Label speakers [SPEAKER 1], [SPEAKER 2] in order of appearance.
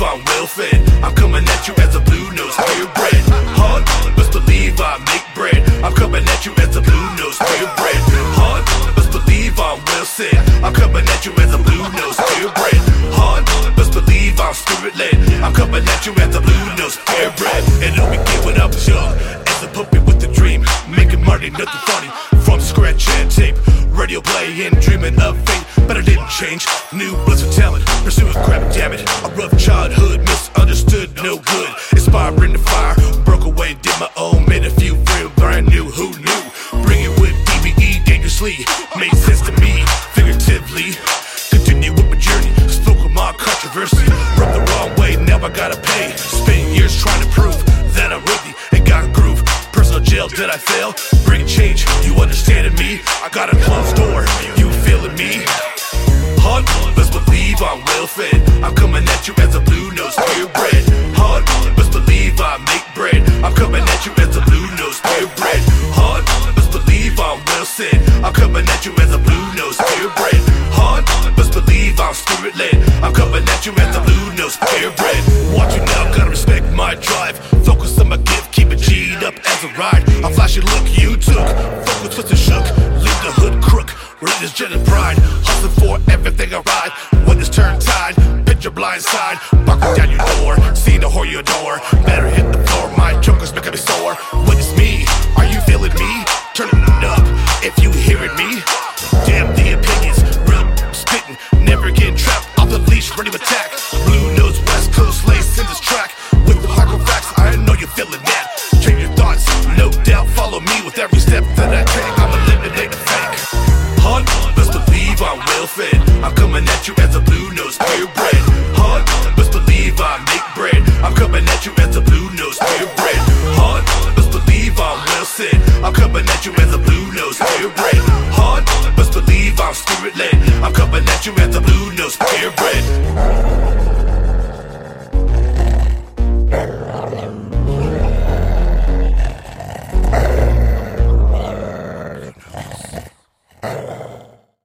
[SPEAKER 1] fed. I'm coming at you as a blue nose purebred. Hard, best believe I make bread. I'm coming at you as a blue nose purebred. Hard, best believe I'm well said. I'm coming at you as a blue nose purebred. Hard, best believe I'm spirit led. I'm coming at you as a blue nose purebred. And it'll begin when I was young. As a puppet with a dream, making money, nothing funny. From scratch and tape, radio playing, dreaming of fame. Change. New blitz of talent, pursuing crap, damn it. A rough childhood, misunderstood, no good. Inspiring the fire, broke away, did my own, made a few real brand new. Who knew? Bring it with DBE dangerously, made sense to me, figuratively. Continue with my journey, spoke with my controversy. Rubbed the wrong way, now I gotta pay. Spent years trying to prove that I'm worthy and got groove. Personal jail, did I fail? Bring change, you understanding me? I got a closed fed. I'm coming at you as a blue nose purebred. Hard, best believe I make bread. I'm coming at you as a blue nose purebred. Hard, best believe I'm well said. I'm coming at you as a blue nose purebred. Hard, best believe I'm spirit led. I'm coming at you as a blue nose purebred. Watch you now, gotta respect my drive. Focus on my gift, keep it G'd up as a ride. A flashy look you took. Focus twist and shook. Leave the hood crook. Religious and pride. Hustling for everything I ride. Turn tide, blind side. Barking down your door. Seeing the whore you adore. Better hit the floor. My joker's making me sore. When it's me, are you feeling me? Turn it up if you hearing me. Damn the opinions, real spitting. Never getting trapped off the leash, ready to attack. Blue nose, west coast lace in this track. With the hardcore facts, I know you're feeling that. Change your thoughts, no doubt. Follow me with every step that I take. I'm eliminating fake. Hard, best believe I'm well fed. I'm coming at you as a blue nose purebred.